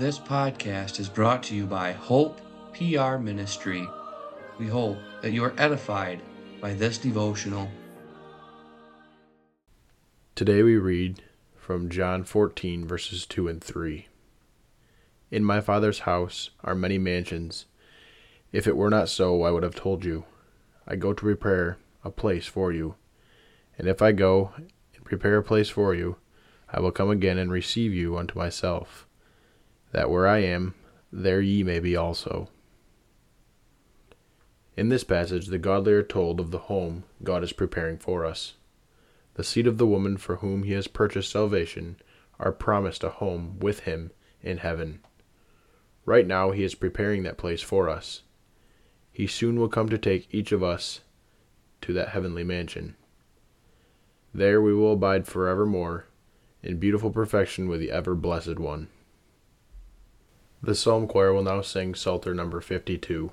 This podcast is brought to you by Hope PR Ministry. We hope that you are edified by this devotional. Today we read from John 14, verses 2 and 3. In my Father's house are many mansions. If it were not so, I would have told you. I go to prepare a place for you. And if I go and prepare a place for you, I will come again and receive you unto myself that where I am, there ye may be also. In this passage, the godly are told of the home God is preparing for us. The seed of the woman for whom he has purchased salvation are promised a home with him in heaven. Right now, he is preparing that place for us. He soon will come to take each of us to that heavenly mansion. There we will abide forevermore in beautiful perfection with the ever blessed one. The Psalm Choir will now sing Psalter number 52.